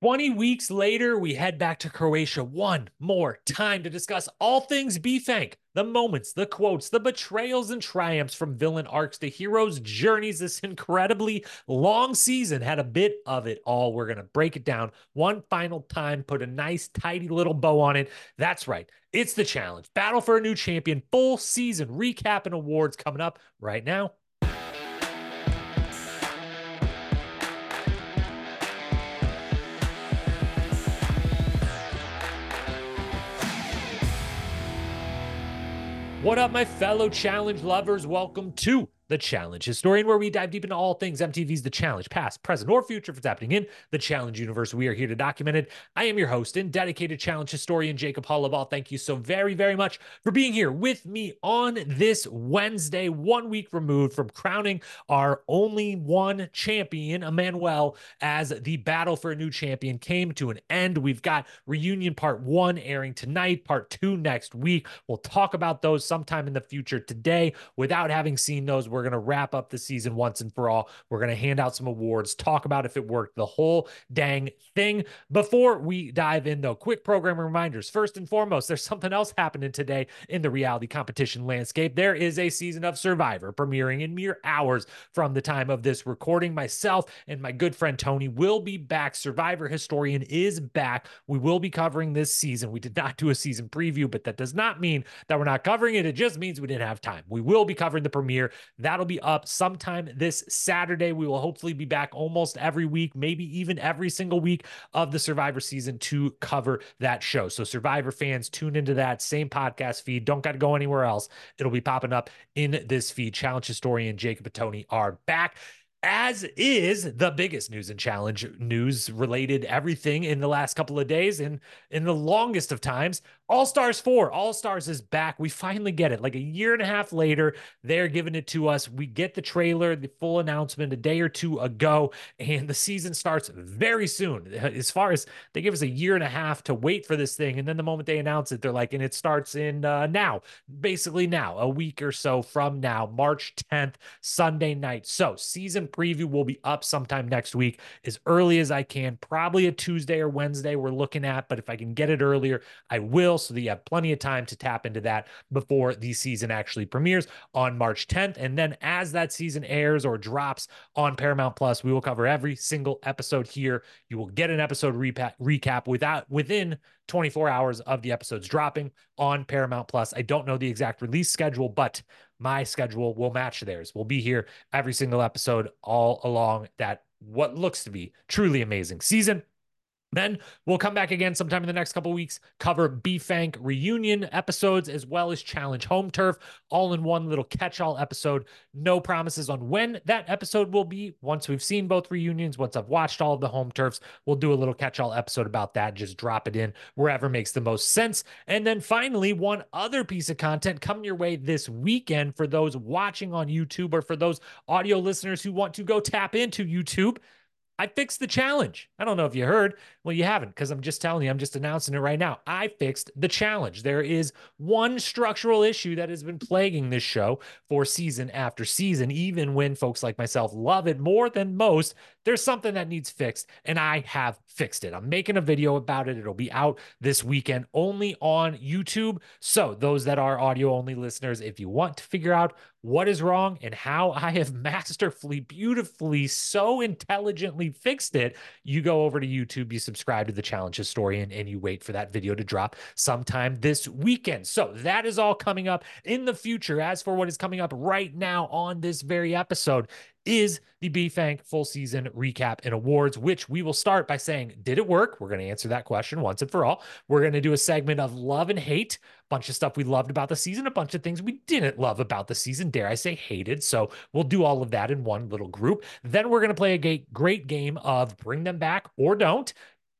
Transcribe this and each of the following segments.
20 weeks later, we head back to Croatia one more time to discuss all things BFank, the moments, the quotes, the betrayals and triumphs from villain arcs to heroes' journeys. This incredibly long season had a bit of it all. We're going to break it down one final time, put a nice, tidy little bow on it. That's right. It's the challenge. Battle for a new champion, full season recap and awards coming up right now. What up, my fellow challenge lovers? Welcome to the Challenge Historian, where we dive deep into all things MTV's The Challenge, past, present, or future, if it's happening in the Challenge universe. We are here to document it. I am your host and dedicated Challenge Historian, Jacob Hollabaugh. Thank you so very, very much for being here with me on this Wednesday, one week removed from crowning our only one champion, Emmanuel, as the battle for a new champion came to an end. We've got reunion part one airing tonight, part two next week. We'll talk about those sometime in the future today. Without having seen those, we're we're going to wrap up the season once and for all. We're going to hand out some awards, talk about if it worked, the whole dang thing. Before we dive in, though, quick program reminders. First and foremost, there's something else happening today in the reality competition landscape. There is a season of Survivor premiering in mere hours from the time of this recording. Myself and my good friend Tony will be back. Survivor Historian is back. We will be covering this season. We did not do a season preview, but that does not mean that we're not covering it. It just means we didn't have time. We will be covering the premiere. That'll be up sometime this Saturday. We will hopefully be back almost every week, maybe even every single week of the Survivor season to cover that show. So, Survivor fans, tune into that same podcast feed. Don't got to go anywhere else. It'll be popping up in this feed. Challenge historian Jacob and Tony are back as is the biggest news and challenge news related everything in the last couple of days and in the longest of times all Stars 4, All Stars is back. We finally get it. Like a year and a half later, they're giving it to us. We get the trailer, the full announcement a day or two ago, and the season starts very soon. As far as they give us a year and a half to wait for this thing, and then the moment they announce it, they're like, and it starts in uh, now, basically now, a week or so from now, March 10th, Sunday night. So, season preview will be up sometime next week as early as I can, probably a Tuesday or Wednesday, we're looking at, but if I can get it earlier, I will so that you have plenty of time to tap into that before the season actually premieres on March 10th. And then as that season airs or drops on Paramount Plus, we will cover every single episode here. You will get an episode recap without within 24 hours of the episodes dropping on Paramount Plus. I don't know the exact release schedule, but my schedule will match theirs. We'll be here every single episode all along that what looks to be truly amazing season. Then we'll come back again sometime in the next couple weeks, cover BFank reunion episodes as well as Challenge Home Turf, all in one little catch all episode. No promises on when that episode will be. Once we've seen both reunions, once I've watched all of the home turfs, we'll do a little catch all episode about that. Just drop it in wherever makes the most sense. And then finally, one other piece of content coming your way this weekend for those watching on YouTube or for those audio listeners who want to go tap into YouTube. I fixed the challenge. I don't know if you heard. Well, you haven't because I'm just telling you, I'm just announcing it right now. I fixed the challenge. There is one structural issue that has been plaguing this show for season after season, even when folks like myself love it more than most. There's something that needs fixed, and I have fixed it. I'm making a video about it. It'll be out this weekend only on YouTube. So, those that are audio only listeners, if you want to figure out what is wrong and how I have masterfully, beautifully, so intelligently fixed it, you go over to YouTube, you subscribe to the Challenge Historian, and you wait for that video to drop sometime this weekend. So that is all coming up in the future. As for what is coming up right now on this very episode, is the BFank full season recap and awards, which we will start by saying, did it work? We're going to answer that question once and for all. We're going to do a segment of love and hate, a bunch of stuff we loved about the season, a bunch of things we didn't love about the season, dare I say hated. So we'll do all of that in one little group. Then we're going to play a great game of bring them back or don't.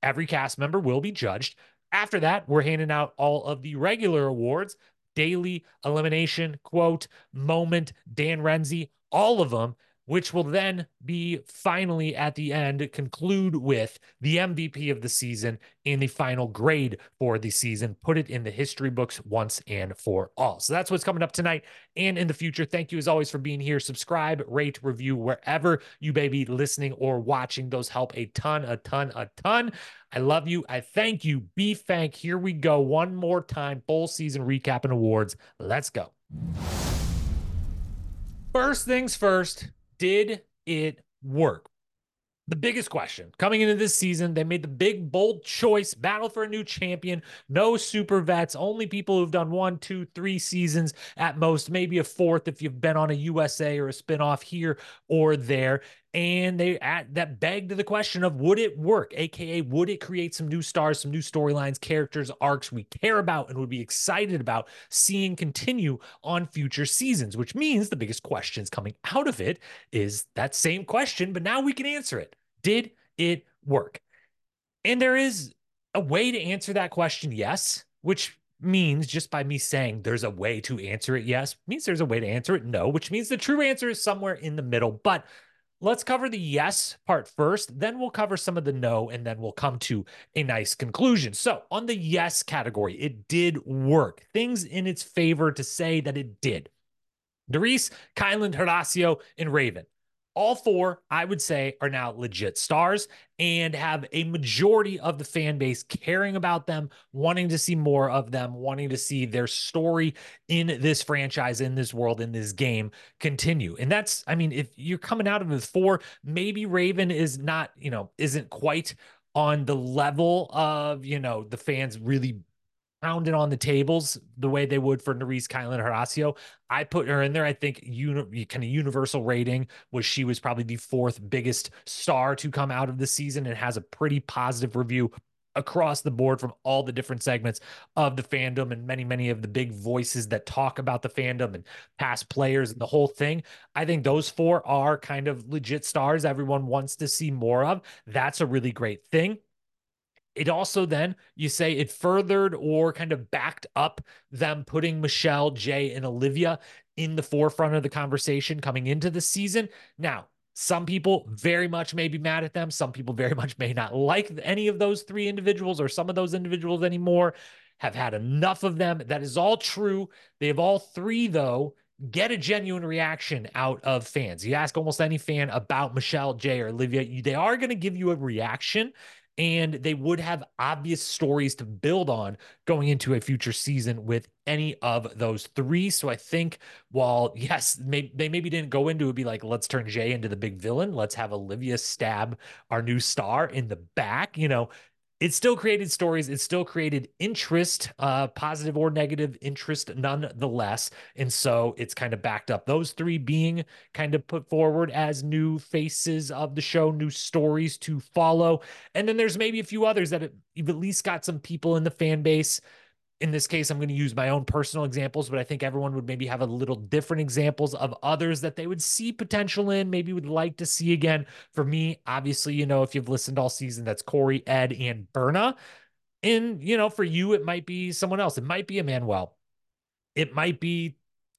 Every cast member will be judged. After that, we're handing out all of the regular awards daily elimination, quote, moment, Dan Renzi, all of them which will then be finally at the end conclude with the MVP of the season and the final grade for the season. Put it in the history books once and for all. So that's what's coming up tonight and in the future. Thank you as always for being here. Subscribe, rate, review wherever you may be listening or watching. Those help a ton, a ton, a ton. I love you. I thank you. Be thank. Here we go. One more time. Full season recap and awards. Let's go. First things first, did it work? The biggest question coming into this season, they made the big, bold choice battle for a new champion. No super vets, only people who've done one, two, three seasons at most, maybe a fourth if you've been on a USA or a spinoff here or there and they at that begged the question of would it work? Aka would it create some new stars some new storylines characters arcs we care about and would be excited about seeing continue on future seasons? Which means the biggest questions coming out of it is that same question but now we can answer it. Did it work? And there is a way to answer that question yes which means just by me saying there's a way to answer it yes means there's a way to answer it no which means the true answer is somewhere in the middle but Let's cover the yes part first, then we'll cover some of the no, and then we'll come to a nice conclusion. So, on the yes category, it did work. Things in its favor to say that it did. Nurys, Kyland, Horacio, and Raven. All four, I would say, are now legit stars and have a majority of the fan base caring about them, wanting to see more of them, wanting to see their story in this franchise, in this world, in this game continue. And that's, I mean, if you're coming out of it four, maybe Raven is not, you know, isn't quite on the level of, you know, the fans really pounding on the tables the way they would for Nurys Kyland Horacio. I put her in there. I think uni- kind of universal rating was she was probably the fourth biggest star to come out of the season and has a pretty positive review across the board from all the different segments of the fandom and many many of the big voices that talk about the fandom and past players and the whole thing i think those four are kind of legit stars everyone wants to see more of that's a really great thing it also then you say it furthered or kind of backed up them putting Michelle, Jay, and Olivia in the forefront of the conversation coming into the season. Now, some people very much may be mad at them. Some people very much may not like any of those three individuals or some of those individuals anymore, have had enough of them. That is all true. They have all three, though, get a genuine reaction out of fans. You ask almost any fan about Michelle, Jay, or Olivia, they are going to give you a reaction and they would have obvious stories to build on going into a future season with any of those three. So I think while yes, may, they maybe didn't go into it be like let's turn Jay into the big villain, let's have Olivia stab our new star in the back. You know, it still created stories it still created interest uh positive or negative interest nonetheless. And so it's kind of backed up. Those three being kind of put forward as new faces of the show new stories to follow. And then there's maybe a few others that you've at least got some people in the fan base in this case, I'm going to use my own personal examples, but I think everyone would maybe have a little different examples of others that they would see potential in, maybe would like to see again. For me, obviously, you know, if you've listened all season, that's Corey, Ed, and Berna. And, you know, for you, it might be someone else. It might be Emmanuel. It might be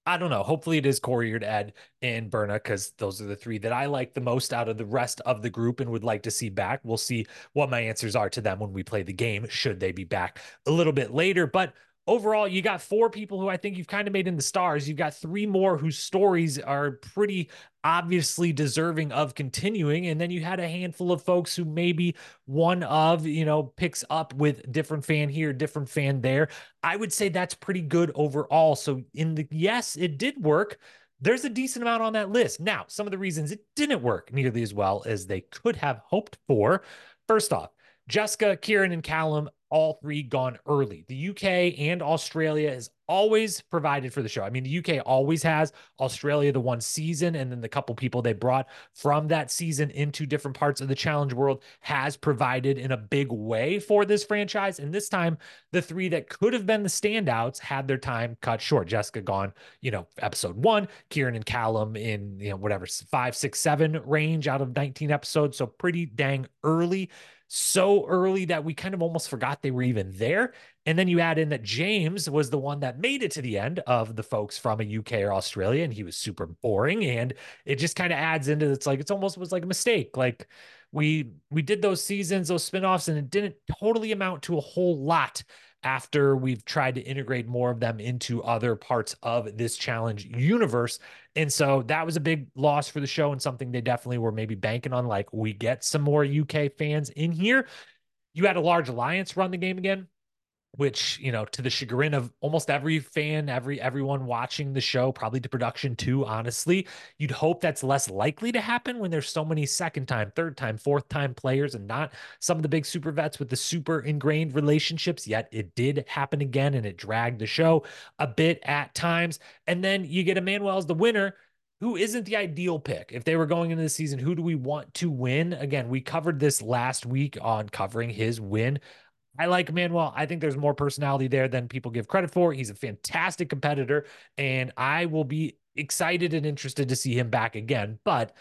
I don't know. Hopefully, it is Corey or Ed and Berna because those are the three that I like the most out of the rest of the group and would like to see back. We'll see what my answers are to them when we play the game, should they be back a little bit later. But overall, you got four people who I think you've kind of made in the stars. You've got three more whose stories are pretty obviously deserving of continuing. And then you had a handful of folks who maybe one of, you know, picks up with different fan here, different fan there. I would say that's pretty good overall. So, in the yes, it did work. There's a decent amount on that list. Now, some of the reasons it didn't work nearly as well as they could have hoped for. First off, Jessica, Kieran, and Callum all three gone early. The UK and Australia has always provided for the show. I mean, the UK always has, Australia the one season, and then the couple people they brought from that season into different parts of the challenge world has provided in a big way for this franchise. And this time, the three that could have been the standouts had their time cut short. Jessica gone, you know, episode one, Kieran and Callum in, you know, whatever, five, six, seven range out of 19 episodes. So pretty dang early so early that we kind of almost forgot they were even there. And then you add in that James was the one that made it to the end of the folks from a UK or Australia, and he was super boring. And it just kind of adds into it's like it's almost was like a mistake. Like we we did those seasons, those spinoffs, and it didn't totally amount to a whole lot after we've tried to integrate more of them into other parts of this challenge universe. And so that was a big loss for the show and something they definitely were maybe banking on. Like, we get some more UK fans in here. You had a large alliance run the game again which you know to the chagrin of almost every fan every everyone watching the show probably to production too honestly you'd hope that's less likely to happen when there's so many second time third time fourth time players and not some of the big super vets with the super ingrained relationships. Yet it did happen again and it dragged the show a bit at times. And then you get emmanuel as the winner who isn't the ideal pick. If they were going into the season who do we want to win? Again we covered this last week on covering his win I like Manuel. I think there's more personality there than people give credit for. He's a fantastic competitor, and I will be excited and interested to see him back again. But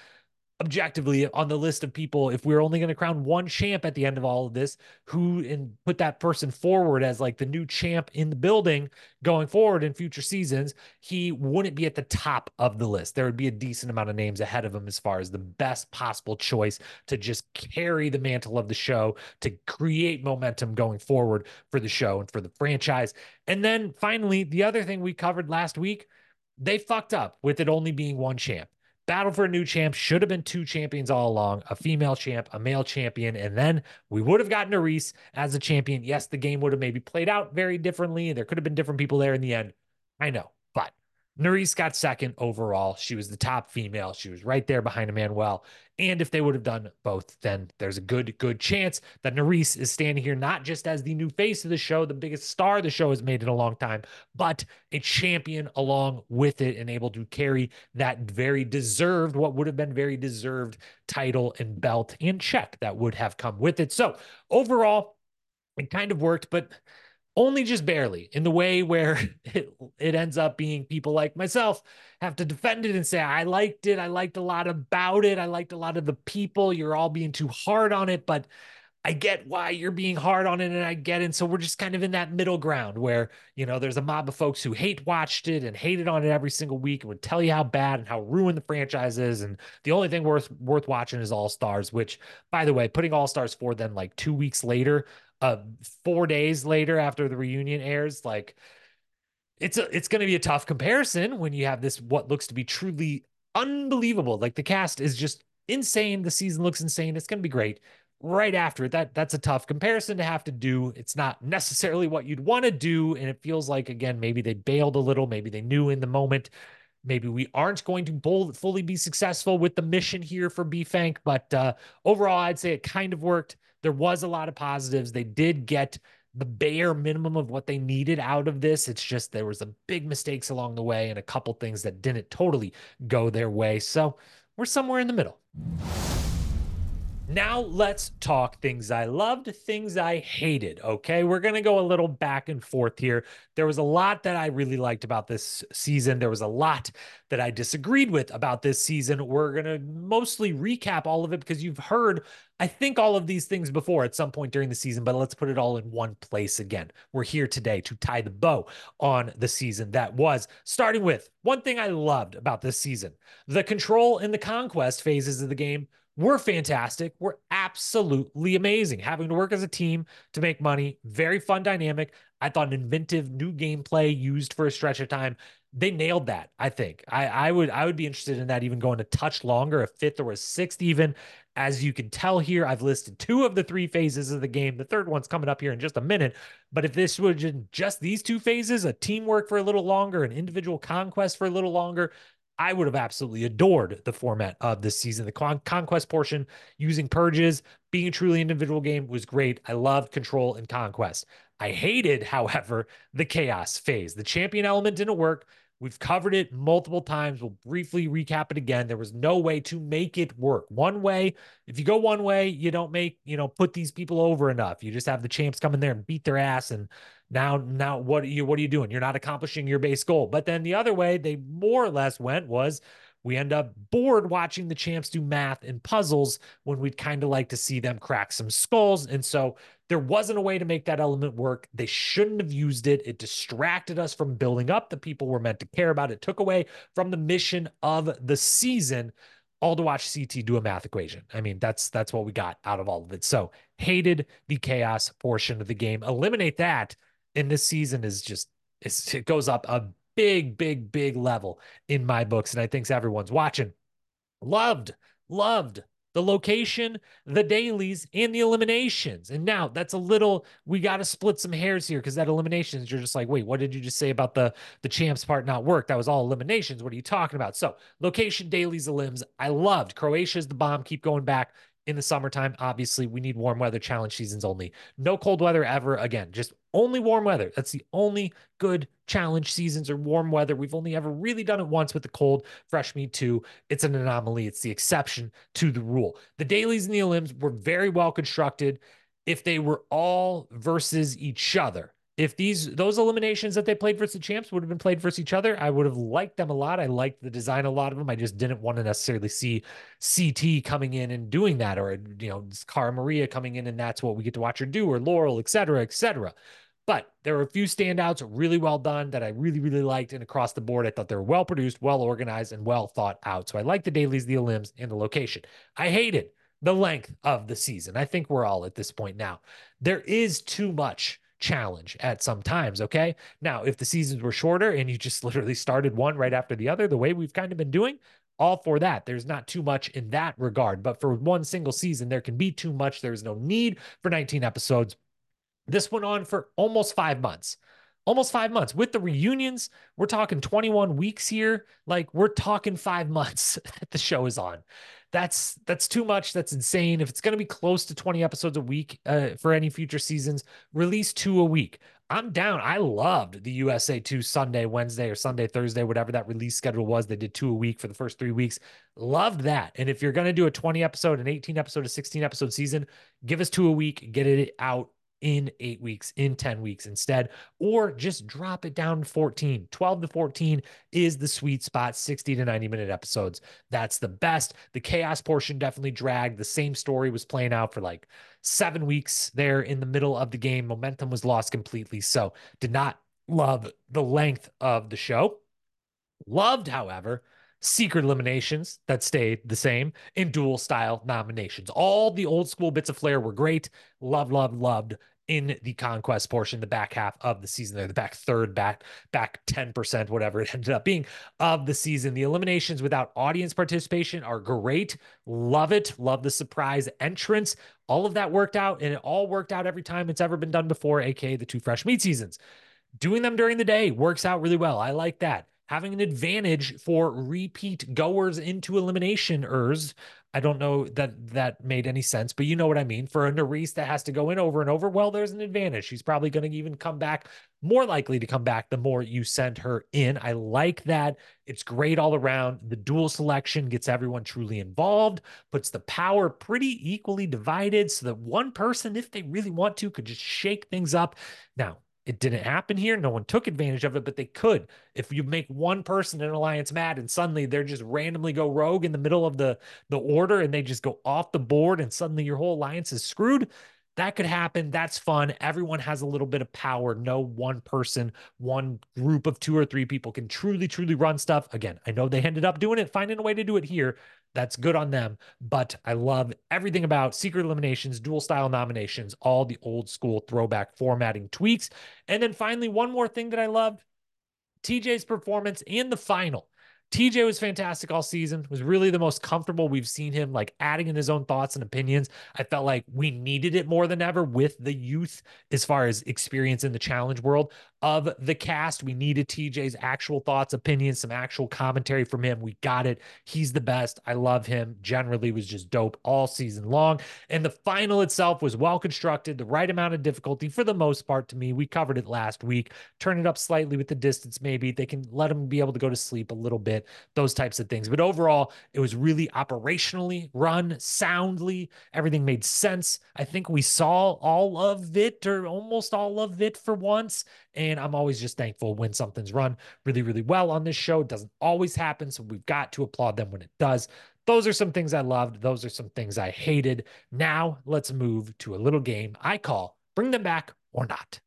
objectively on the list of people if we're only going to crown one champ at the end of all of this who and put that person forward as like the new champ in the building going forward in future seasons he wouldn't be at the top of the list. There would be a decent amount of names ahead of him as far as the best possible choice to just carry the mantle of the show to create momentum going forward for the show and for the franchise. And then finally the other thing we covered last week they fucked up with it only being one champ battle for a new champ should have been two champions all along a female champ, a male champion, and then we would have gotten Nurys as a champion. Yes, the game would have maybe played out very differently. There could have been different people there in the end. I know, but Nurys got second overall. She was the top female. She was right there behind Emmanuel. And if they would have done both, then there's a good, good chance that Nurys is standing here not just as the new face of the show, the biggest star the show has made in a long time, but a champion along with it and able to carry that very deserved, what would have been very deserved title and belt and check that would have come with it. So overall, it kind of worked, but only just barely in the way where it, it ends up being people like myself have to defend it and say, I liked it. I liked a lot about it. I liked a lot of the people. You're all being too hard on it, but I get why you're being hard on it and I get it. And so we're just kind of in that middle ground where, you know, there's a mob of folks who hate watched it and hated on it every single week and would tell you how bad and how ruined the franchise is. And the only thing worth worth watching is All Stars, which by the way, putting All Stars for then like two weeks later uh, four days later after the reunion airs, like it's a, it's going to be a tough comparison when you have this what looks to be truly unbelievable. Like the cast is just insane. The season looks insane. It's going to be great. Right after it, that that's a tough comparison to have to do. It's not necessarily what you'd want to do, and it feels like again maybe they bailed a little. Maybe they knew in the moment. Maybe we aren't going to fully be successful with the mission here for BFank, but uh, overall, I'd say it kind of worked. There was a lot of positives. They did get the bare minimum of what they needed out of this. It's just there was a big mistakes along the way and a couple things that didn't totally go their way. So we're somewhere in the middle. Now let's talk things I loved, things I hated. Okay. We're going to go a little back and forth here. There was a lot that I really liked about this season. There was a lot that I disagreed with about this season. We're going to mostly recap all of it because you've heard, I think, all of these things before at some point during the season, but let's put it all in one place again. We're here today to tie the bow on the season that was, starting with one thing I loved about this season the control and the conquest phases of the game were fantastic. We're absolutely amazing. Having to work as a team to make money, very fun dynamic. I thought an inventive new gameplay used for a stretch of time. They nailed that. I think I, I would I would be interested in that even going a touch longer, a fifth or a sixth even. As you can tell here, I've listed two of the three phases of the game. The third one's coming up here in just a minute. But if this was just these two phases, a teamwork for a little longer, an individual conquest for a little longer, I would have absolutely adored the format of this season. The con- conquest portion using purges, being a truly individual game was great. I loved control and conquest. I hated, however, the chaos phase. The champion element didn't work. We've covered it multiple times. We'll briefly recap it again. There was no way to make it work. One way, if you go one way, you don't make, you know, put these people over enough. You just have the champs come in there and beat their ass and now now what are you what are you doing you're not accomplishing your base goal but then the other way they more or less went was we end up bored watching the champs do math and puzzles when we'd kind of like to see them crack some skulls. And so there wasn't a way to make that element work. They shouldn't have used it. It distracted us from building up the people we're meant to care about. It took away from the mission of the season all to watch CT do a math equation. I mean, that's that's what we got out of all of it. So hated the chaos portion of the game. Eliminate that, and this season is just it goes up a big, big, big level in my books, and I think everyone's watching. Loved, loved the location, the dailies, and the eliminations. And now that's a little, we got to split some hairs here because that eliminations, you're just like, wait, what did you just say about the the champs part not work? That was all eliminations. What are you talking about? So location, dailies, elims, I loved. Croatia's the bomb. Keep going back in the summertime. Obviously, we need warm weather challenge seasons only. No cold weather ever again. Just only warm weather. That's the only good challenge seasons or warm weather. We've only ever really done it once with the cold fresh meat too. It's an anomaly. It's the exception to the rule. The dailies and the elims were very well constructed. If they were all versus each other, if these those eliminations that they played versus the champs would have been played versus each other, I would have liked them a lot. I liked the design a lot of them. I just didn't want to necessarily see CT coming in and doing that, or you know, Cara Maria coming in and that's what we get to watch her do, or Laurel, et cetera, et cetera. But there were a few standouts, really well done that I really, really liked. And across the board, I thought they were well produced, well organized, and well thought out. So I like the dailies, the elims, and the location. I hated the length of the season. I think we're all at this point now. There is too much challenge at some times. Okay. Now, if the seasons were shorter and you just literally started one right after the other, the way we've kind of been doing, all for that. There's not too much in that regard. But for one single season, there can be too much. There's no need for 19 episodes. This went on for almost five months. Almost five months with the reunions. We're talking 21 weeks here. Like we're talking five months that the show is on that's that's too much. That's insane. If it's going to be close to 20 episodes a week uh, for any future seasons, release two a week. I'm down. I loved the USA 2 Sunday, Wednesday, or Sunday, Thursday, whatever that release schedule was. They did two a week for the first three weeks. Loved that. And if you're going to do a 20 episode, an 18 episode, a 16 episode season, give us two a week, get it out in eight weeks, in 10 weeks instead, or just drop it down to 14. 12 to 14 is the sweet spot, 60 to 90 minute episodes. That's the best. The chaos portion definitely dragged. The same story was playing out for like seven weeks there in the middle of the game. Momentum was lost completely. So, did not love the length of the show. Loved, however, secret eliminations that stayed the same in dual style nominations. All the old school bits of flair were great. Love, love, loved in the conquest portion, the back half of the season there, the back third, back back 10%, whatever it ended up being of the season. The eliminations without audience participation are great. Love it. Love the surprise entrance. All of that worked out, and it all worked out every time it's ever been done before, aka the two fresh meat seasons. Doing them during the day works out really well. I like that having an advantage for repeat goers into elimination ers. I don't know that that made any sense, but you know what I mean. For a Nurys that has to go in over and over, well, there's an advantage. She's probably going to even come back, more likely to come back the more you send her in. I like that. It's great all around. The dual selection gets everyone truly involved, puts the power pretty equally divided so that one person, if they really want to, could just shake things up. Now, it didn't happen here. No one took advantage of it, but they could. If you make one person in an alliance mad and suddenly they're just randomly go rogue in the middle of the the order and they just go off the board and suddenly your whole alliance is screwed, that could happen. That's fun. Everyone has a little bit of power. No one person, one group of two or three people can truly, truly run stuff. Again, I know they ended up doing it, finding a way to do it here, that's good on them. But I love everything about secret eliminations, dual style nominations, all the old school throwback formatting tweaks. And then finally, one more thing that I loved TJ's performance in the final. TJ was fantastic all season. Was really the most comfortable we've seen him, like adding in his own thoughts and opinions. I felt like we needed it more than ever with the youth as far as experience in the challenge world of the cast. We needed TJ's actual thoughts, opinions, some actual commentary from him. We got it. He's the best. I love him. Generally was just dope all season long. And the final itself was well constructed, the right amount of difficulty for the most part to me. We covered it last week. Turn it up slightly with the distance, maybe. They can let him be able to go to sleep a little bit those types of things. But overall, it was really operationally run soundly. Everything made sense. I think we saw all of it or almost all of it for once. And I'm always just thankful when something's run really, really well on this show. It doesn't always happen. So we've got to applaud them when it does. Those are some things I loved. Those are some things I hated. Now let's move to a little game I call Bring Them Back or Not.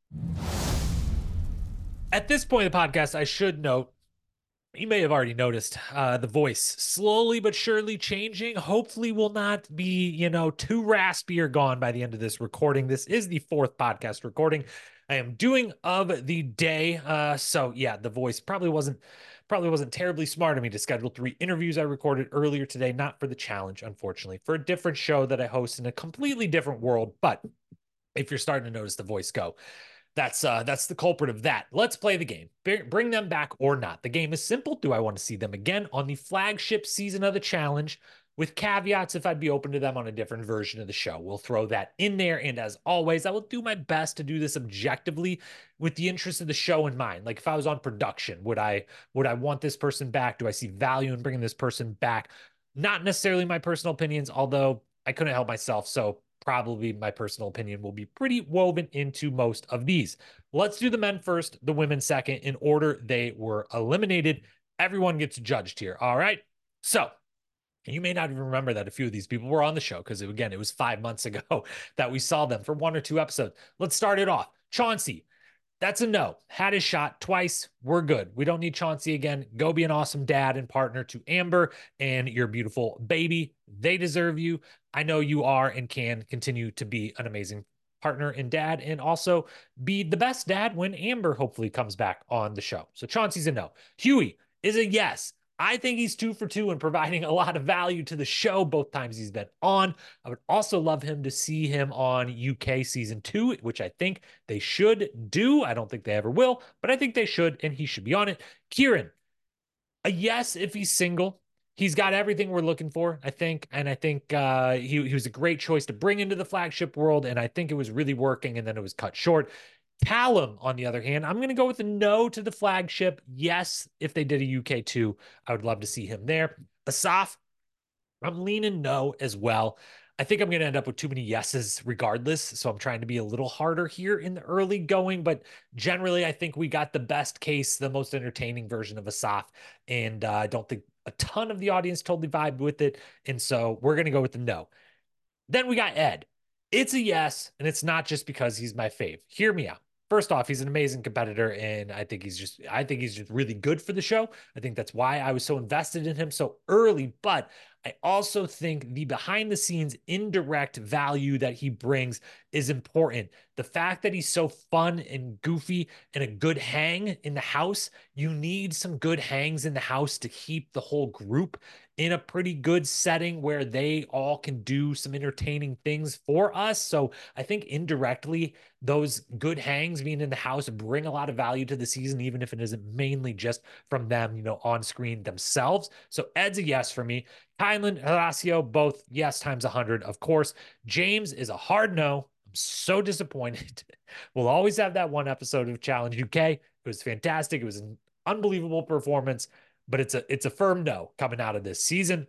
At this point of the podcast, I should note you may have already noticed uh, the voice slowly but surely changing. Hopefully, will not be you know too raspy or gone by the end of this recording. This is the fourth podcast recording I am doing of the day. Uh, so yeah, the voice probably wasn't probably wasn't terribly smart of me to schedule three interviews I recorded earlier today, not for the challenge, unfortunately, for a different show that I host in a completely different world. But if you're starting to notice the voice go, that's uh that's the culprit of that. Let's play the game. Bring them back or not. The game is simple. Do I want to see them again on the flagship season of the challenge? with caveats if I'd be open to them on a different version of the show. We'll throw that in there. And as always, I will do my best to do this objectively with the interest of the show in mind. Like if I was on production, would I would I want this person back? Do I see value in bringing this person back? Not necessarily my personal opinions, although I couldn't help myself. So probably my personal opinion will be pretty woven into most of these. Let's do the men first, the women second, in order they were eliminated. Everyone gets judged here. All right. So you may not even remember that a few of these people were on the show because, again, it was five months ago that we saw them for one or two episodes. Let's start it off. Chauncey, that's a no. Had his shot twice. We're good. We don't need Chauncey again. Go be an awesome dad and partner to Amber and your beautiful baby. They deserve you. I know you are and can continue to be an amazing partner and dad and also be the best dad when Amber hopefully comes back on the show. So Chauncey's a no. Hughie is a yes. I think he's two for two and providing a lot of value to the show both times he's been on. I would also love him to see him on UK season two, which I think they should do. I don't think they ever will, but I think they should, and he should be on it. Kieran, a yes if he's single. He's got everything we're looking for, I think. And I think uh, he, he was a great choice to bring into the flagship world. And I think it was really working, and then it was cut short. Callum, on the other hand, I'm going to go with a no to the flagship. Yes, if they did a UK two, I would love to see him there. Asaf, I'm leaning no as well. I think I'm going to end up with too many yeses regardless. So I'm trying to be a little harder here in the early going. But generally, I think we got the best case, the most entertaining version of Asaf. And uh, I don't think a ton of the audience totally vibed with it. And so we're going to go with the no. Then we got Ed. It's a yes. And it's not just because he's my fave. Hear me out first off, he's an amazing competitor, and I think he's just I think he's just really good for the show. I think that's why I was so invested in him so early. But I also think the behind the scenes indirect value that he brings is important. The fact that he's so fun and goofy and a good hang in the house, you need some good hangs in the house to keep the whole group in a pretty good setting where they all can do some entertaining things for us. So I think indirectly, those good hangs being in the house bring a lot of value to the season, even if it isn't mainly just from them, you know, on screen themselves. So Ed's a yes for me. Kyland, Horacio, both yes times 100, of course. James is a hard no. I'm so disappointed. we'll always have that one episode of Challenge UK. It was fantastic. It was an unbelievable performance but it's a it's a firm no coming out of this season.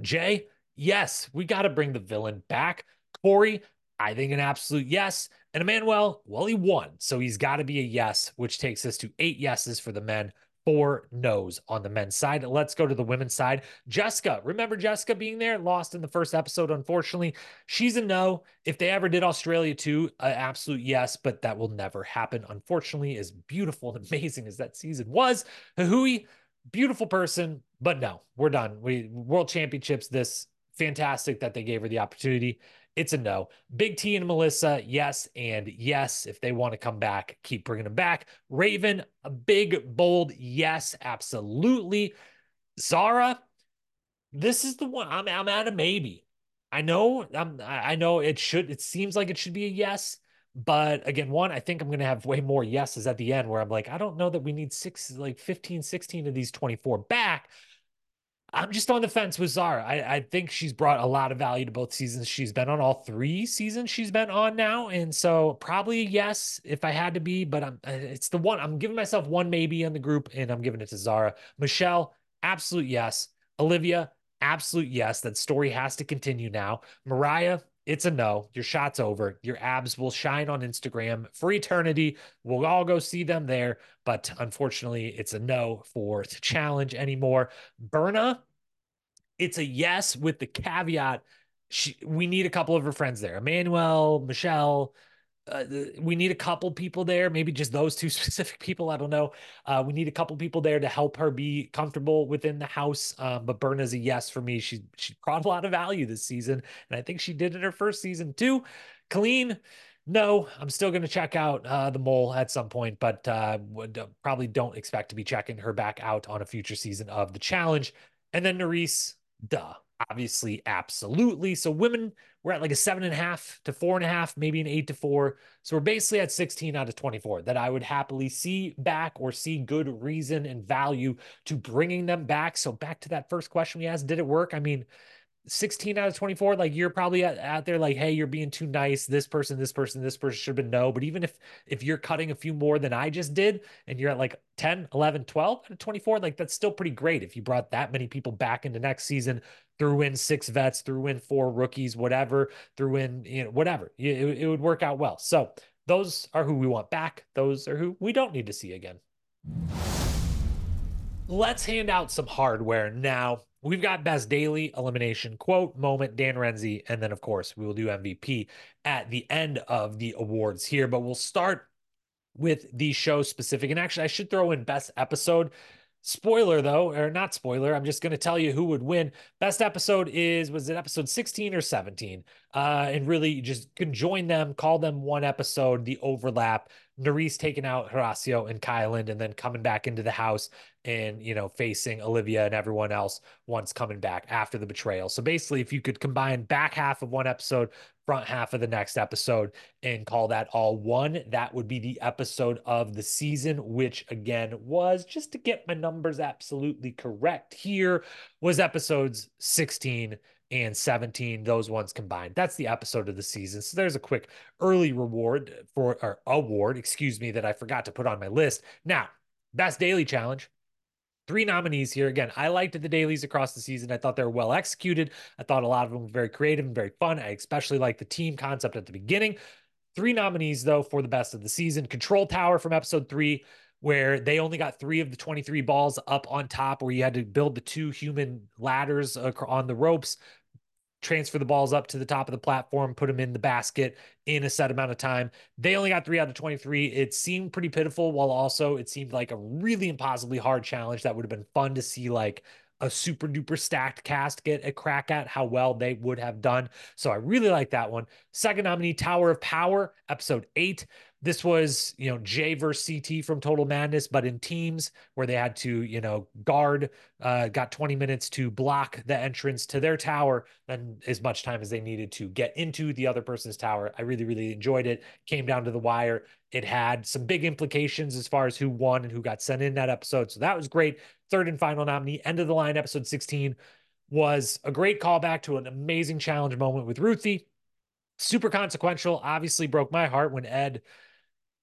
Jay, yes, we got to bring the villain back. Corey, I think an absolute yes. And Emmanuel, well, he won, so he's got to be a yes, which takes us to eight yeses for the men four no's on the men's side. Let's go to the women's side. Jessica, remember Jessica being there? Lost in the first episode, unfortunately. She's a no. If they ever did Australia too, an absolute yes, but that will never happen. Unfortunately, as beautiful and amazing as that season was, Hui, beautiful person, but no, we're done. We world championships. This fantastic that they gave her the opportunity. It's a no. Big T and Melissa, yes, and yes. If they want to come back, keep bringing them back. Raven, a big bold yes, absolutely. Zara, this is the one. I'm I'm at a maybe. I know. I'm. I know it should. It seems like it should be a yes. But again, one, I think I'm going to have way more yeses at the end where I'm like, I don't know that we need six, like 15, 16 of these 24 back. I'm just on the fence with Zara. I, I think she's brought a lot of value to both seasons. She's been on all three seasons she's been on now. And so probably yes, if I had to be, but I'm, it's the one, I'm giving myself one maybe in the group and I'm giving it to Zara. Michelle, absolute yes. Olivia, absolute yes. That story has to continue now. Mariah, it's a no. Your shot's over. Your abs will shine on Instagram for eternity. We'll all go see them there. But unfortunately, it's a no for the challenge anymore. Berna, it's a yes with the caveat. She, we need a couple of her friends there. Emmanuel, Michelle, uh, we need a couple people there, maybe just those two specific people. I don't know. Uh, we need a couple people there to help her be comfortable within the house. Um, but Berna's a yes for me. She she brought a lot of value this season, and I think she did in her first season too. Colleen, no, I'm still going to check out uh, the mole at some point, but uh, would, uh, probably don't expect to be checking her back out on a future season of the challenge. And then Nurys, duh, obviously, absolutely. So women we're at like a seven and a half to four and a half, maybe an eight to four. So we're basically at 16 out of 24 that I would happily see back or see good reason and value to bringing them back. So back to that first question we asked, did it work? I mean, 16 out of 24 like you're probably out there like hey you're being too nice this person this person this person should have been no but even if if you're cutting a few more than i just did and you're at like 10 11 12 out of 24 like that's still pretty great if you brought that many people back into next season threw in six vets threw in four rookies whatever threw in you know whatever it, it would work out well so those are who we want back those are who we don't need to see again let's hand out some hardware now We've got best daily elimination quote moment, Dan Renzi, and then of course we will do MVP at the end of the awards here. But we'll start with the show specific. And actually, I should throw in best episode. Spoiler though, or not spoiler, I'm just going to tell you who would win. Best episode is was it episode 16 or 17? Uh, and really just conjoin them, call them one episode, the overlap. Nurys taking out Horacio and Kyland and then coming back into the house and you know facing Olivia and everyone else once coming back after the betrayal. So basically, if you could combine back half of one episode, front half of the next episode, and call that all one, that would be the episode of the season. Which again was just to get my numbers absolutely correct. Here was episodes 16 and 17 those ones combined that's the episode of the season so there's a quick early reward for or award excuse me that i forgot to put on my list now best daily challenge three nominees here. Again, I liked the dailies across the season. I thought they were well executed. I thought a lot of them were very creative and very fun. I especially liked the team concept at the beginning. Three nominees, though, for the best of the season Control Tower from episode three, where they only got three of the 23 balls up on top, where you had to build the two human ladders on the ropes transfer the balls up to the top of the platform, put them in the basket in a set amount of time. They only got three out of 23. It seemed pretty pitiful, while also it seemed like a really impossibly hard challenge that would have been fun to see, like a super duper stacked cast get a crack at how well they would have done. So I really like that one. Second nominee, Tower of Power, episode eight. This was, you know, Jay versus CT from Total Madness, but in teams where they had to, you know, guard, uh, got 20 minutes to block the entrance to their tower, then as much time as they needed to get into the other person's tower. I really, really enjoyed it. Came down to the wire. It had some big implications as far as who won and who got sent in that episode. So that was great. Third and final nominee, end of the line, episode 16, was a great callback to an amazing challenge moment with Ruthie. Super consequential. Obviously broke my heart when Ed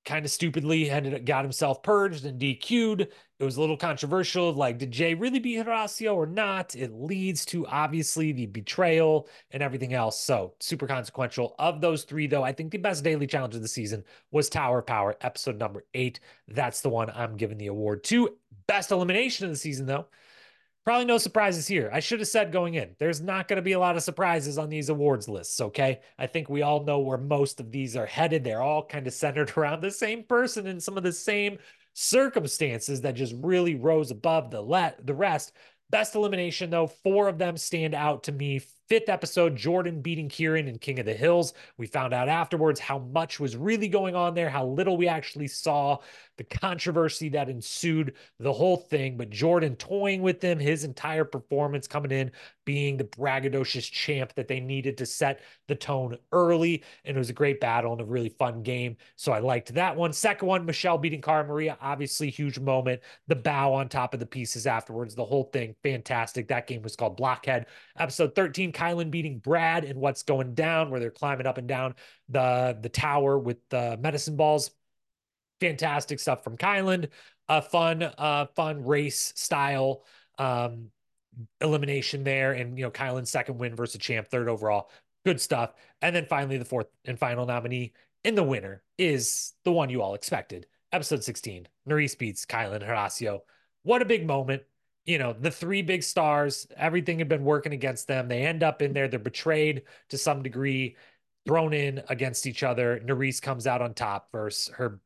kind of stupidly ended up got himself purged and DQ'd. It was a little controversial. Like, did Jay really beat Horacio or not? It leads to obviously the betrayal and everything else. So super consequential. Of those three, though, I think the best daily challenge of the season was Tower Power, episode number eight. That's the one I'm giving the award to. Best elimination of the season, though, Probably no surprises here. I should have said going in, there's not going to be a lot of surprises on these awards lists, okay? I think we all know where most of these are headed. They're all kind of centered around the same person and some of the same circumstances that just really rose above the let the rest. Best elimination, though, four of them stand out to me Fifth episode, Jordan beating Kieran in King of the Hills. We found out afterwards how much was really going on there, how little we actually saw, the controversy that ensued, the whole thing. But Jordan toying with them, his entire performance coming in, being the braggadocious champ that they needed to set the tone early. And it was a great battle and a really fun game. So I liked that one. Second one, Michelle beating Cara Maria, obviously huge moment. The bow on top of the pieces afterwards, the whole thing, fantastic. That game was called Blockhead. Episode 13, Kyland beating Brad and what's going down, where they're climbing up and down the the tower with the medicine balls. Fantastic stuff from Kyland. A fun, uh, fun race style um, elimination there, and you know Kyland's second win versus champ, third overall. Good stuff. And then finally, the fourth and final nominee in the winner is the one you all expected. Episode 16, Nurys beats Kylan Horacio. What a big moment. You know, the three big stars, everything had been working against them. They end up in there. They're betrayed to some degree, thrown in against each other. Nurys comes out on top versus her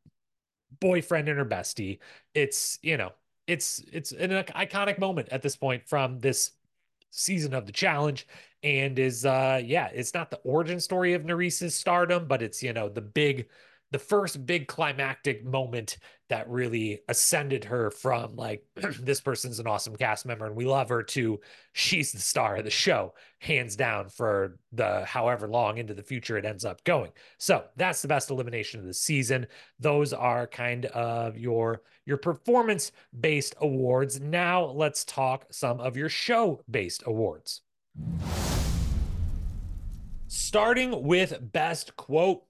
boyfriend and her bestie. It's, you know, it's it's an iconic moment at this point from this season of the challenge and is uh yeah it's not the origin story of Nurys's stardom but it's you know the big the first big climactic moment that really ascended her from like this person's an awesome cast member and we love her to she's the star of the show hands down for the however long into the future it ends up going. So that's the best elimination of the season. Those are kind of your your performance based awards. Now let's talk some of your show based awards. Starting with best quote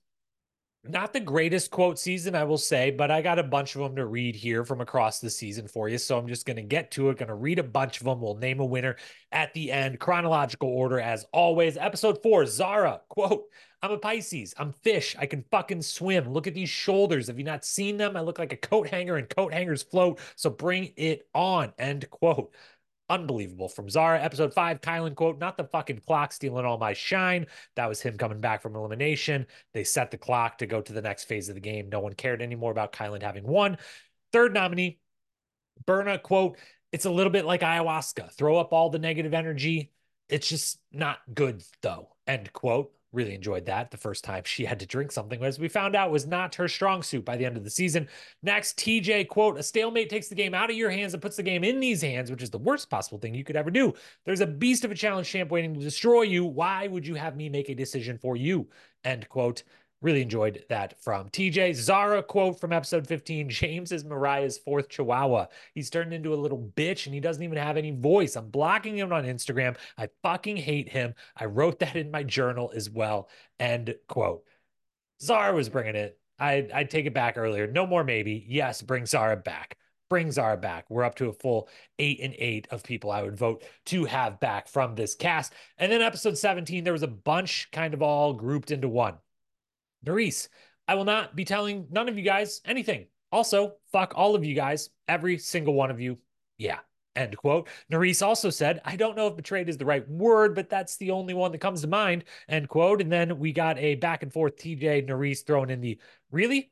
not the greatest quote season, I will say, but I got a bunch of them to read here from across the season for you. So I'm just going to get to it. Going to read a bunch of them. We'll name a winner at the end, chronological order as always. Episode four, Zara, quote, I'm a Pisces. I'm fish. I can fucking swim. Look at these shoulders. Have you not seen them? I look like a coat hanger and coat hangers float. So bring it on. End quote. Unbelievable from Zara. Episode five, Kyland quote, not the fucking clock stealing all my shine. That was him coming back from elimination. They set the clock to go to the next phase of the game. No one cared anymore about Kyland having won. Third nominee, Berna quote, it's a little bit like ayahuasca. Throw up all the negative energy. It's just not good though. End quote really enjoyed that the first time she had to drink something, as we found out was not her strong suit by the end of the season. Next, TJ quote, a stalemate takes the game out of your hands and puts the game in these hands, which is the worst possible thing you could ever do. There's a beast of a challenge champ waiting to destroy you. Why would you have me make a decision for you? End quote. Really enjoyed that from TJ. Zara quote from episode 15 James is Mariah's fourth chihuahua. He's turned into a little bitch and he doesn't even have any voice. I'm blocking him on Instagram. I fucking hate him. I wrote that in my journal as well. End quote. Zara was bringing it. I, I'd take it back earlier. No more maybe. Yes, bring Zara back. Bring Zara back. We're up to a full eight and eight of people I would vote to have back from this cast. And then episode 17, there was a bunch kind of all grouped into one. Nurys, I will not be telling none of you guys anything. Also, fuck all of you guys, every single one of you. Yeah. End quote. Nurys also said, I don't know if betrayed is the right word, but that's the only one that comes to mind. End quote. And then we got a back and forth TJ Nurys thrown in the really?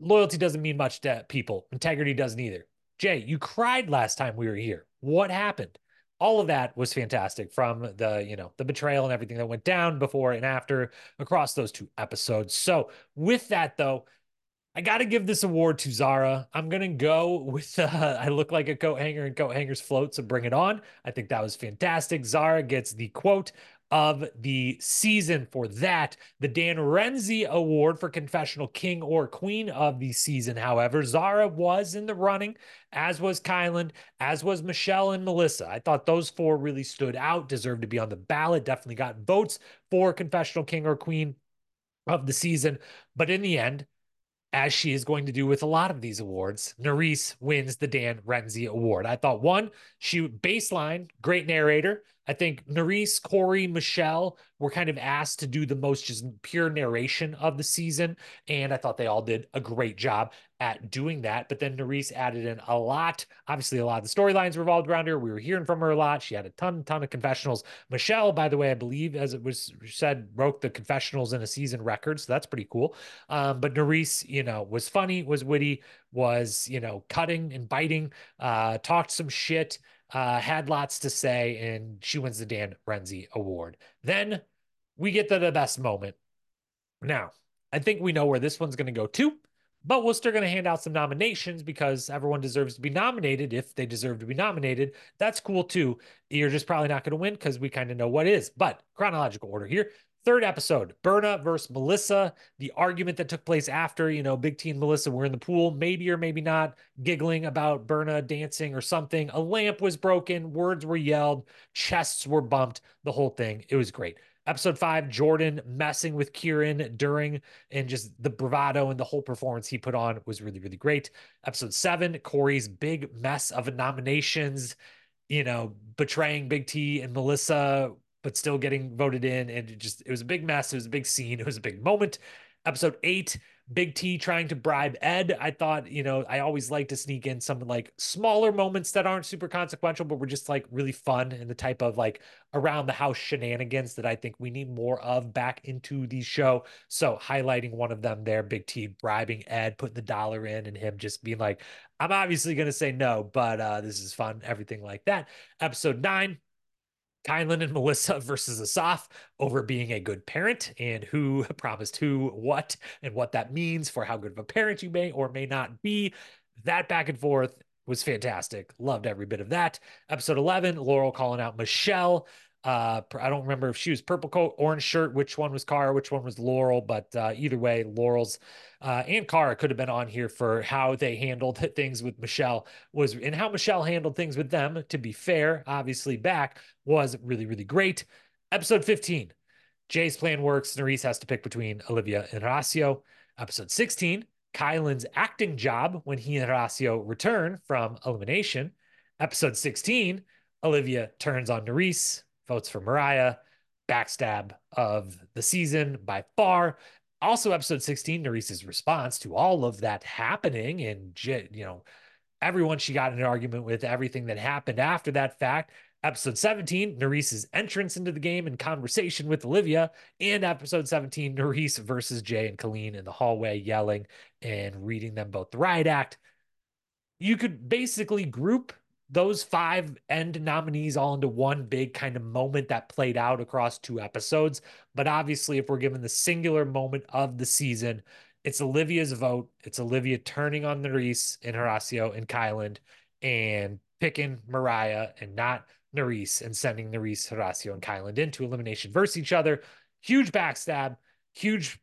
Loyalty doesn't mean much to people. Integrity doesn't either. Jay, you cried last time we were here. What happened? All of that was fantastic from the you know the betrayal and everything that went down before and after across those two episodes so with that though I got to give this award to Zara. I'm to go with uh, I look like a coat hanger and coat hangers float, so bring it on. I think that was fantastic. Zara gets the quote of the season for that. The Dan Renzi Award for Confessional King or Queen of the season, however, Zara was in the running, as was Kyland, as was Michelle and Melissa. I thought those four really stood out, deserved to be on the ballot, definitely got votes for Confessional King or Queen of the season. But in the end, as she is going to do with a lot of these awards, Nurys wins the Dan Renzi Award. I thought one, she baseline, great narrator. I think Nurys, Corey, Michelle were kind of asked to do the most just pure narration of the season. And I thought they all did a great job at doing that. But then Nurys added in a lot. Obviously, a lot of the storylines revolved around her. We were hearing from her a lot. She had a ton, ton of confessionals. Michelle, by the way, I believe, as it was said, broke the confessionals in a season record. So that's pretty cool. Um, but Nurys, you know, was funny, was witty, was, you know, cutting and biting, uh, talked some shit uh, had lots to say, and she wins the Dan Renzi Award. Then we get to the best moment. Now, I think we know where this one's going to go too, but we're still going to hand out some nominations because everyone deserves to be nominated if they deserve to be nominated. That's cool too. You're just probably not going to win because we kind of know what is. But chronological order here. Third episode, Berna versus Melissa. The argument that took place after, you know, Big T and Melissa were in the pool, maybe or maybe not, giggling about Berna dancing or something. A lamp was broken, words were yelled, chests were bumped, the whole thing. It was great. Episode five, Jordan messing with Kieran during and just the bravado and the whole performance he put on was really, really great. Episode seven, Corey's big mess of nominations you know, betraying Big T and Melissa, but still getting voted in. And it just, it was a big mess. It was a big scene. It was a big moment. Episode eight, Big T trying to bribe Ed. I thought, you know, I always like to sneak in some like smaller moments that aren't super consequential, but were just like really fun and the type of like around the house shenanigans that I think we need more of back into the show. So highlighting one of them there, Big T bribing Ed, putting the dollar in, and him just being like, I'm obviously going to say no, but uh, this is fun, everything like that. Episode nine, Kyland and Melissa versus Asaf over being a good parent and who promised who what and what that means for how good of a parent you may or may not be. That back and forth was fantastic. Loved every bit of that. Episode 11, Laurel calling out Michelle uh, I don't remember if she was purple coat, orange shirt, which one was Cara, which one was Laurel, but uh, either way, Laurel's uh, and Cara could have been on here for how they handled things with Michelle was and how Michelle handled things with them. To be fair, obviously back was really really great. Episode 15, Jay's plan works. Nurys has to pick between Olivia and Horacio. Episode 16, Kyland's acting job when he and Horacio return from elimination. Episode 16, Olivia turns on Nurys votes for Mariah, backstab of the season by far. Also, episode 16, Nurys's response to all of that happening and, you know, everyone she got in an argument with, everything that happened after that fact. Episode 17, Nurys's entrance into the game and conversation with Olivia. And episode 17, Nurys versus Jay and Colleen in the hallway, yelling and reading them both the riot act. You could basically group those five end nominees all into one big kind of moment that played out across two episodes. But obviously, if we're given the singular moment of the season, it's Olivia's vote. It's Olivia turning on Nurys and Horacio and Kyland and picking Mariah and not Nurys and sending Nurys, Horacio, and Kyland into elimination versus each other. Huge backstab, huge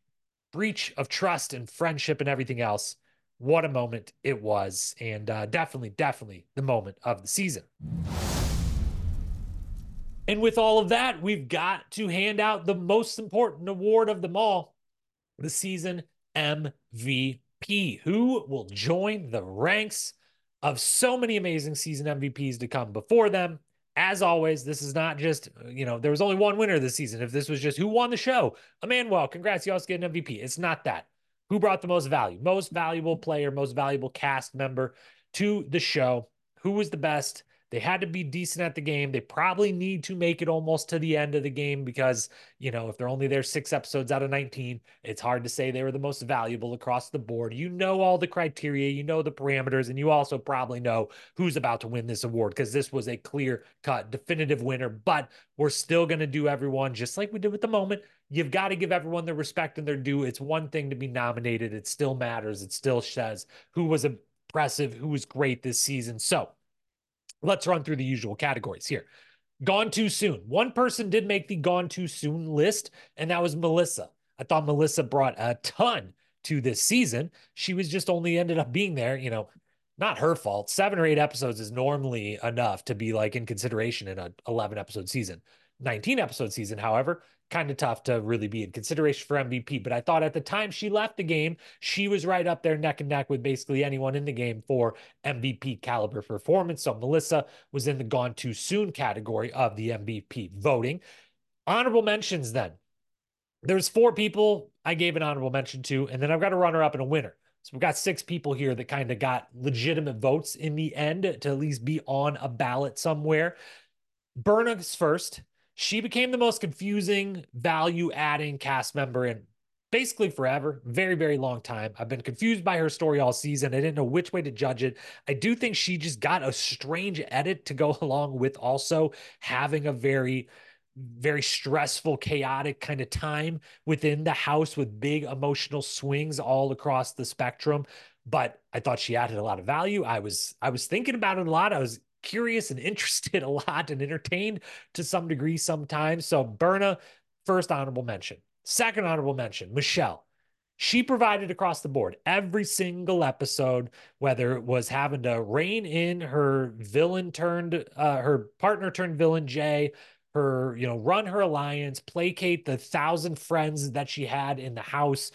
breach of trust and friendship and everything else what a moment it was. And uh, definitely, definitely the moment of the season. And with all of that, we've got to hand out the most important award of them all the season MVP. Who will join the ranks of so many amazing season MVPs to come before them? As always, this is not just, you know, there was only one winner this season. If this was just who won the show, Emmanuel, congrats, you also get an MVP. It's not that who brought the most value, most valuable player, most valuable cast member to the show, who was the best. They had to be decent at the game. They probably need to make it almost to the end of the game because, you know, if they're only there six episodes out of 19, it's hard to say they were the most valuable across the board. You know all the criteria, you know the parameters, and you also probably know who's about to win this award because this was a clear cut, definitive winner. But we're still going to do everyone just like we did with the moment you've got to give everyone their respect and their due. It's one thing to be nominated, it still matters. It still says who was impressive, who was great this season. So let's run through the usual categories here. Gone too soon. One person did make the gone too soon list, and that was Melissa. I thought Melissa brought a ton to this season. She was just only ended up being there, you know, not her fault. Seven or eight episodes is normally enough to be like in consideration in an 11 episode season. 19 episode season, however, kind of tough to really be in consideration for MVP. But I thought at the time she left the game, she was right up there neck and neck with basically anyone in the game for MVP caliber performance. So Melissa was in the gone too soon category of the MVP voting. Honorable mentions then. There's four people I gave an honorable mention to, and then I've got a runner up and a winner. So we've got six people here that kind of got legitimate votes in the end to at least be on a ballot somewhere. Berna's first. She became the most confusing, value adding cast member in basically forever. Very, very long time. I've been confused by her story all season. I didn't know which way to judge it. I do think she just got a strange edit to go along with also having a very very stressful, chaotic kind of time within the house with big emotional swings all across the spectrum. But I thought she added a lot of value. I was I was thinking about it a lot. I was curious and interested a lot and entertained to some degree sometimes. So Berna, first honorable mention. Second honorable mention, Michelle. She provided across the board every single episode, whether it was having to rein in her villain turned, uh, her partner turned villain, Jay, her, you know, run her alliance, placate the thousand friends that she had in the house,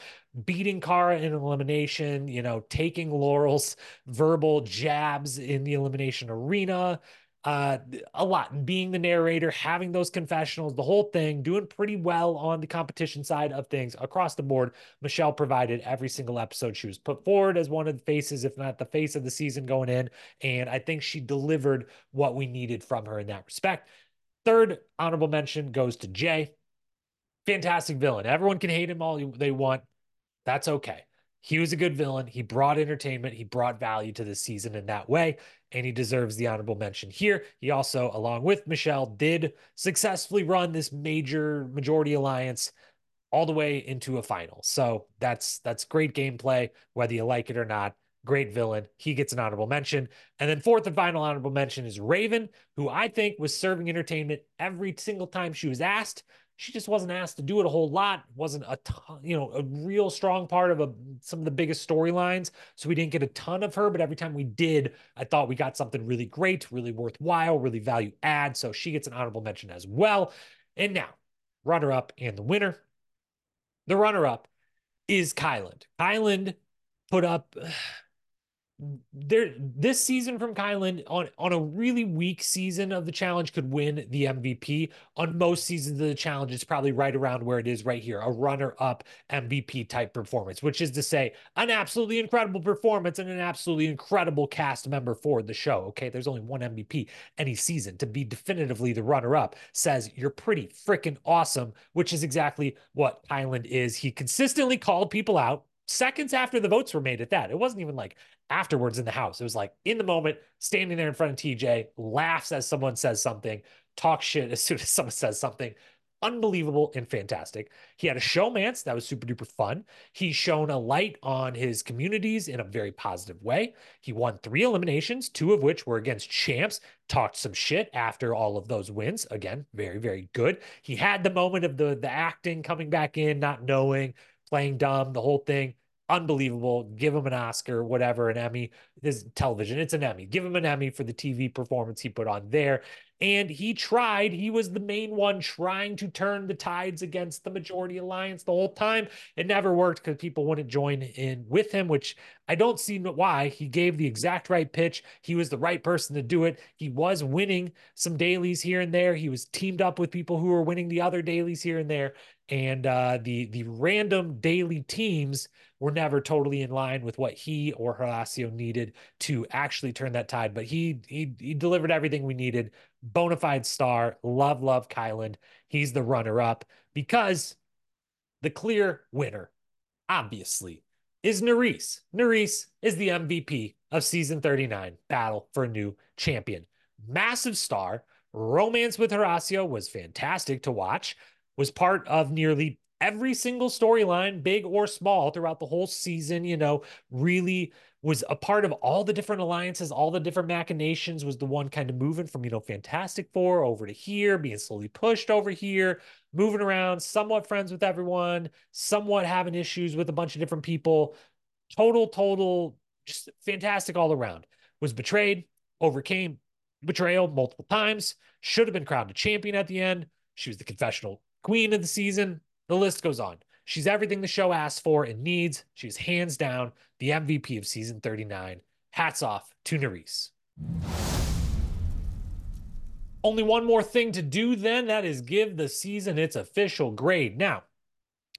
beating Cara in elimination, you know, taking Laurel's verbal jabs in the elimination arena, uh, a lot. Being the narrator, having those confessionals, the whole thing, doing pretty well on the competition side of things across the board. Michelle provided every single episode. She was put forward as one of the faces, if not the face of the season going in. And I think she delivered what we needed from her in that respect. Third honorable mention goes to Jay. Fantastic villain. Everyone can hate him all they want. That's okay. He was a good villain. He brought entertainment. He brought value to the season in that way, and he deserves the honorable mention here. He also, along with Michelle, did successfully run this major majority alliance all the way into a final. So that's that's great gameplay, whether you like it or not. Great villain. He gets an honorable mention. And then fourth and final honorable mention is Raven, who I think was serving entertainment every single time she was asked. She just wasn't asked to do it a whole lot. Wasn't a ton, you know a real strong part of a, some of the biggest storylines. So we didn't get a ton of her but every time we did i thought we got something really great really worthwhile really value add. So she gets an honorable mention as well. And now runner up and the winner. The runner up is kyland. Kyland put up there this season from Kyland on on a really weak season of the challenge could win the MVP. On most seasons of the challenge, it's probably right around where it is right here, a runner-up MVP type performance, which is to say, an absolutely incredible performance and an absolutely incredible cast member for the show. Okay, there's only one MVP any season. To be definitively the runner-up says you're pretty freaking awesome, which is exactly what Kyland is. He consistently called people out seconds after the votes were made at that. It wasn't even like afterwards in the house. It was like in the moment, standing there in front of TJ, laughs as someone says something, talks shit as soon as someone says something. Unbelievable and fantastic. He had a showmance that was super duper fun. He's shown a light on his communities in a very positive way. He won three eliminations, two of which were against champs, talked some shit after all of those wins. Again, very, very good. He had the moment of the the acting coming back in, not knowing, playing dumb, the whole thing unbelievable. Give him an Oscar, whatever, an Emmy. This television, it's an Emmy. Give him an Emmy for the TV performance he put on there. And he tried, he was the main one trying to turn the tides against the majority alliance the whole time. It never worked because people wouldn't join in with him, which I don't see why. He gave the exact right pitch. He was the right person to do it. He was winning some dailies here and there. He was teamed up with people who were winning the other dailies here and there. And uh, the the random daily teams were never totally in line with what he or Horacio needed to actually turn that tide. But he he he delivered everything we needed. Bona fide star. Love, love Kyland. He's the runner up because the clear winner, obviously, is Nurys. Nurys is the MVP of season 39, Battle for a New Champion. Massive star. Romance with Horacio was fantastic to watch. Was part of nearly every single storyline, big or small, throughout the whole season, you know, really was a part of all the different alliances, all the different machinations, was the one kind of moving from, you know, Fantastic Four over to here, being slowly pushed over here, moving around, somewhat friends with everyone, somewhat having issues with a bunch of different people. Total, total, just fantastic all around. Was betrayed, overcame betrayal multiple times, should have been crowned a champion at the end. She was the confessional queen of the season, the list goes on. She's everything the show asks for and needs. She's hands down the MVP of season 39. Hats off to Nurys. Only one more thing to do then that is give the season its official grade. Now,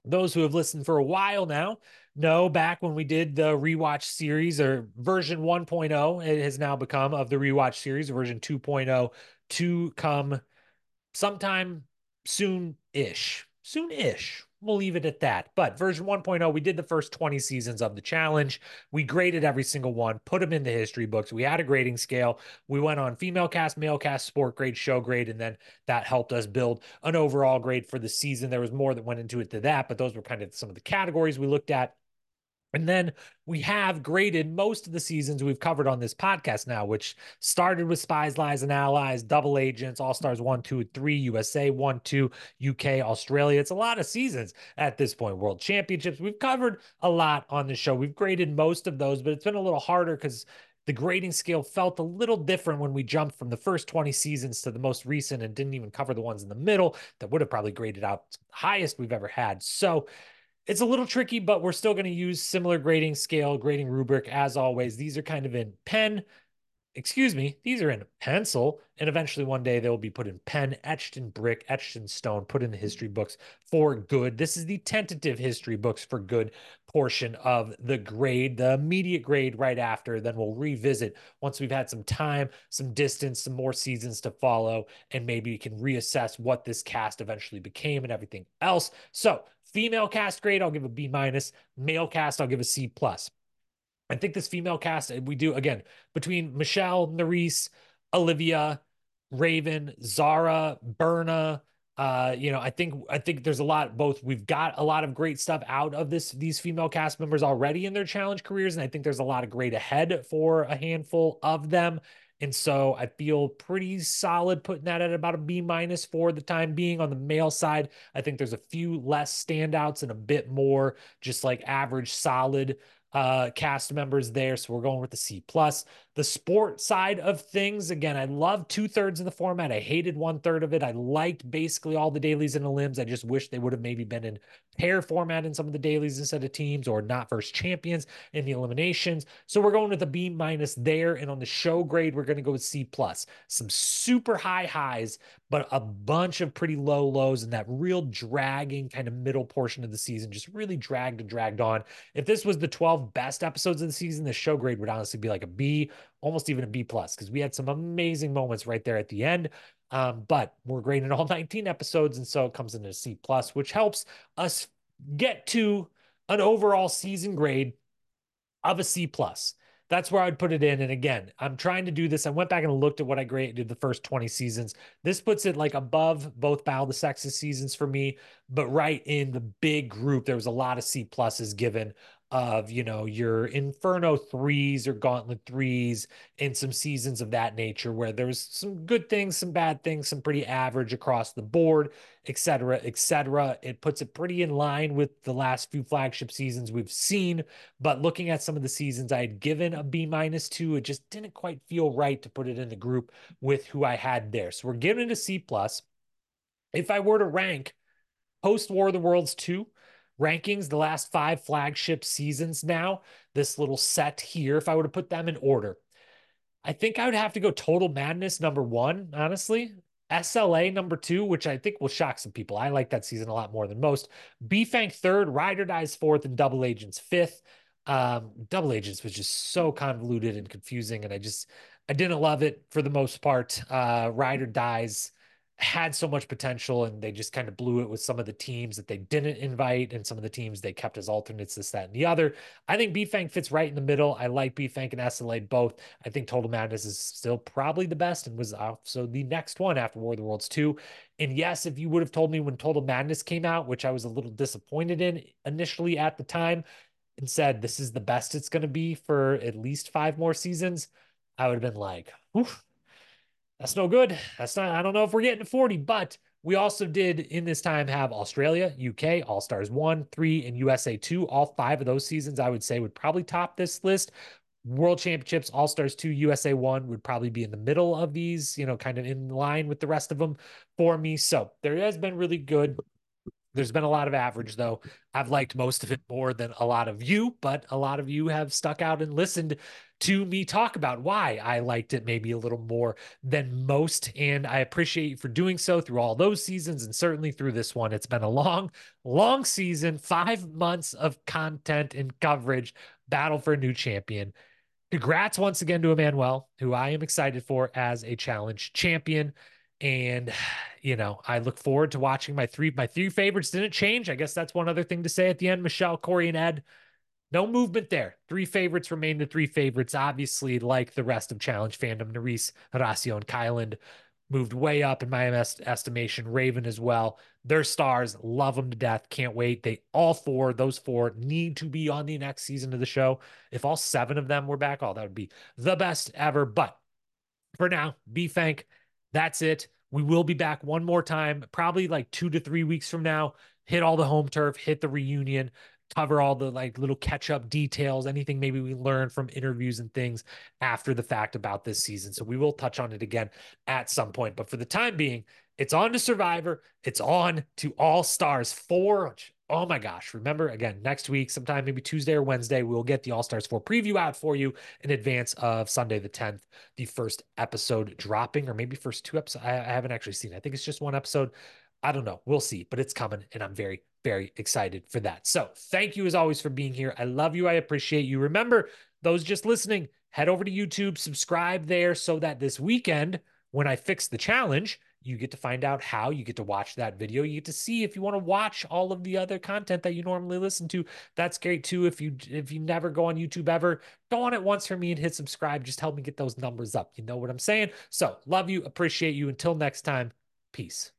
those who have listened for a while now know back when we did the rewatch series or version 1.0, it has now become of the rewatch series, version 2.0 to come sometime soon ish soon-ish. We'll leave it at that. But version 1.0, we did the first 20 seasons of the challenge. We graded every single one, put them in the history books. We had a grading scale. We went on female cast, male cast, sport grade, show grade, and then that helped us build an overall grade for the season. There was more that went into it to that, but those were kind of some of the categories we looked at. And then we have graded most of the seasons we've covered on this podcast now, which started with Spies, Lies, and Allies, Double Agents, All Stars 1, 2, 3, USA 1, 2, UK, Australia. It's a lot of seasons at this point. World Championships. We've covered a lot on the show. We've graded most of those, but it's been a little harder because the grading scale felt a little different when we jumped from the first 20 seasons to the most recent and didn't even cover the ones in the middle that would have probably graded out highest we've ever had. So, it's a little tricky, but we're still going to use similar grading scale, grading rubric as always. These are kind of in pen, excuse me, these are in pencil, and eventually one day they will be put in pen, etched in brick, etched in stone, put in the history books for good. This is the tentative history books for good portion of the grade, the immediate grade right after. Then we'll revisit once we've had some time, some distance, some more seasons to follow, and maybe we can reassess what this cast eventually became and everything else. So, female cast grade, I'll give a B minus. Male cast, I'll give a C plus. I think this female cast, we do again between Michelle, Nurys, Olivia, Raven, Zara, Berna. Uh, you know, I think I think there's a lot. Both we've got a lot of great stuff out of this these female cast members already in their challenge careers, and I think there's a lot of great ahead for a handful of them. And so I feel pretty solid putting that at about a B minus for the time being. On the male side, I think there's a few less standouts and a bit more just like average solid uh, cast members there. So we're going with the C plus. The sport side of things, again, I love two thirds of the format. I hated one third of it. I liked basically all the dailies and the limbs. I just wish they would have maybe been in pair format in some of the dailies instead of teams or not versus champions in the eliminations. So we're going with a B minus there. And on the show grade, we're going to go with C plus. Some super high highs, but a bunch of pretty low lows and that real dragging kind of middle portion of the season just really dragged and dragged on. If this was the 12 best episodes of the season, the show grade would honestly be like a B almost even a B plus because we had some amazing moments right there at the end. Um, but we're grading all 19 episodes, and so it comes in a C plus, which helps us get to an overall season grade of a C plus. That's where I'd put it in. And again, I'm trying to do this. I went back and looked at what I graded the first 20 seasons. This puts it like above both Battle the Sexes seasons for me, but right in the big group, there was a lot of C pluses given of you know your inferno threes or gauntlet threes in some seasons of that nature where there's some good things some bad things some pretty average across the board etc etc it puts it pretty in line with the last few flagship seasons we've seen but looking at some of the seasons i had given a b minus two it just didn't quite feel right to put it in the group with who i had there. So we're giving it a c plus. If i were to rank post war of the worlds 2 rankings, the last five flagship seasons now, this little set here, if I were to put them in order, I think I would have to go Total Madness number one, honestly. SLA number two, which I think will shock some people. I like that season a lot more than most. BFANC third, Ride or Dies fourth, and Double Agents fifth. Um, Double Agents was just so convoluted and confusing, and I just I didn't love it for the most part. Uh, Ride or Dies had so much potential and they just kind of blew it with some of the teams that they didn't invite and some of the teams they kept as alternates, this, that, and the other. I think BFANC fits right in the middle. I like BFANC and SLA both. I think Total Madness is still probably the best and was also the next one after War of the Worlds 2. And yes, if you would have told me when Total Madness came out, which I was a little disappointed in initially at the time, and said this is the best it's going to be for at least five more seasons, I would have been like, oof, that's no good. That's not, I don't know if we're getting to 40, but we also did in this time have Australia, UK, All Stars 1, 3, and USA 2. All five of those seasons, I would say, would probably top this list. World Championships, All Stars 2, USA 1 would probably be in the middle of these, you know, kind of in line with the rest of them for me. So there has been really good there's been a lot of average, though. I've liked most of it more than a lot of you, but a lot of you have stuck out and listened to me talk about why I liked it maybe a little more than most. And I appreciate you for doing so through all those seasons and certainly through this one. It's been a long, long season, five months of content and coverage, battle for a new champion. Congrats once again to Emmanuel, who I am excited for as a challenge champion. And you know, I look forward to watching my three my three favorites didn't change. I guess that's one other thing to say at the end. Michelle, Corey, and Ed. No movement there. Three favorites remain the three favorites. Obviously, like the rest of challenge fandom, Nurys, Horacio, and Kyland moved way up in my estimation. Raven as well. They're stars. Love them to death. Can't wait. They all four, those four need to be on the next season of the show. If all seven of them were back, oh, that would be the best ever. But for now, be BFANC that's it. We will be back one more time, probably like two to three weeks from now. Hit all the home turf, hit the reunion, cover all the like little catch up details, anything maybe we learned from interviews and things after the fact about this season. So we will touch on it again at some point. But for the time being, it's on to Survivor. It's on to All Stars 4, which Oh my gosh. Remember, again, next week, sometime maybe Tuesday or Wednesday, we'll get the All Stars 4 preview out for you in advance of Sunday the 10th, the first episode dropping, or maybe first two episodes. I, I haven't actually seen. I think it's just one episode. I don't know. We'll see, but it's coming, and I'm very, very excited for that. So thank you as always for being here. I love you. I appreciate you. Remember, those just listening, head over to YouTube, subscribe there so that this weekend, when I fix the challenge, you get to find out how you get to watch that video you get to see if you want to watch all of the other content that you normally listen to. That's great too if you if you never go on youtube ever go on it once for me and hit subscribe. Just help me get those numbers up. You know what i'm saying? So love you appreciate you. Until next time peace